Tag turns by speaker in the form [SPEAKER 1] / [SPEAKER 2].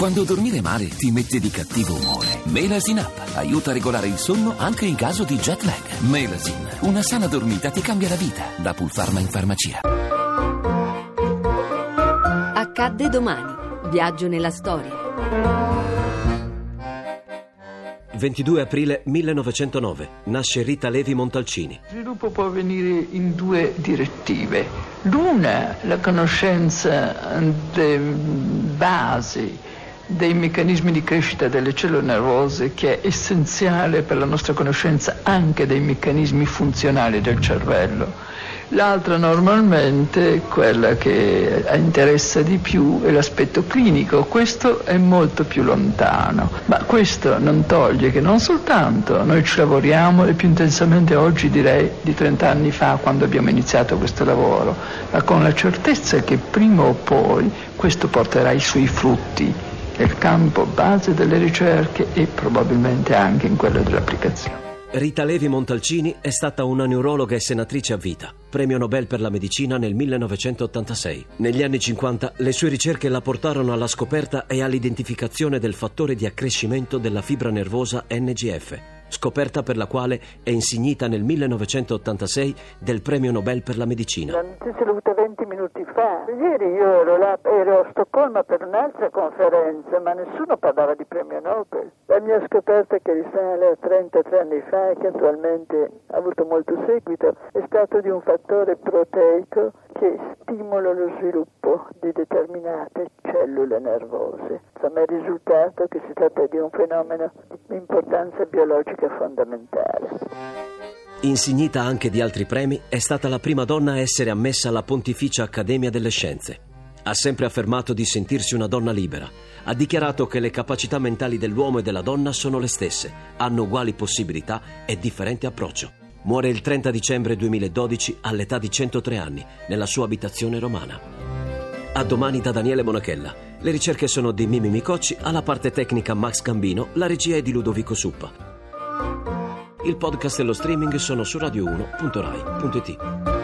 [SPEAKER 1] Quando dormire male ti mette di cattivo umore. Melasin Up aiuta a regolare il sonno anche in caso di jet lag. Melasin, una sana dormita ti cambia la vita. Da Pulpharma in farmacia.
[SPEAKER 2] Accadde domani. Viaggio nella storia.
[SPEAKER 3] 22 aprile 1909 nasce Rita Levi Montalcini.
[SPEAKER 4] Lo sviluppo può avvenire in due direttive. L'una, la conoscenza delle basi dei meccanismi di crescita delle cellule nervose che è essenziale per la nostra conoscenza anche dei meccanismi funzionali del cervello. L'altra normalmente, quella che interessa di più, è l'aspetto clinico. Questo è molto più lontano, ma questo non toglie che non soltanto noi ci lavoriamo e più intensamente oggi direi di 30 anni fa quando abbiamo iniziato questo lavoro, ma con la certezza che prima o poi questo porterà i suoi frutti nel campo base delle ricerche e probabilmente anche in quello dell'applicazione.
[SPEAKER 3] Rita Levi Montalcini è stata una neurologa e senatrice a vita, premio Nobel per la medicina nel 1986. Negli anni 50 le sue ricerche la portarono alla scoperta e all'identificazione del fattore di accrescimento della fibra nervosa NGF, scoperta per la quale è insignita nel 1986 del premio Nobel per la medicina.
[SPEAKER 5] La notizia l'ho avuta 20 minuti fa. Ieri io ero, là, ero a Stoccolma per un'altra conferenza, ma nessuno parlava di premio Nobel. La mia scoperta che risale a 33 anni fa e che attualmente ha avuto molto seguito è stato di un fattore proteico che stimola lo sviluppo di determinate cellule nervose. Insomma, è risultato che si tratta di un fenomeno di importanza biologica fondamentale.
[SPEAKER 3] Insignita anche di altri premi, è stata la prima donna a essere ammessa alla Pontificia Accademia delle Scienze. Ha sempre affermato di sentirsi una donna libera. Ha dichiarato che le capacità mentali dell'uomo e della donna sono le stesse, hanno uguali possibilità e differente approccio. Muore il 30 dicembre 2012 all'età di 103 anni, nella sua abitazione romana. A domani da Daniele Monachella. Le ricerche sono di Mimi Micocci, alla parte tecnica Max Gambino, la regia è di Ludovico Suppa. Il podcast e lo streaming sono su radio1.rai.it.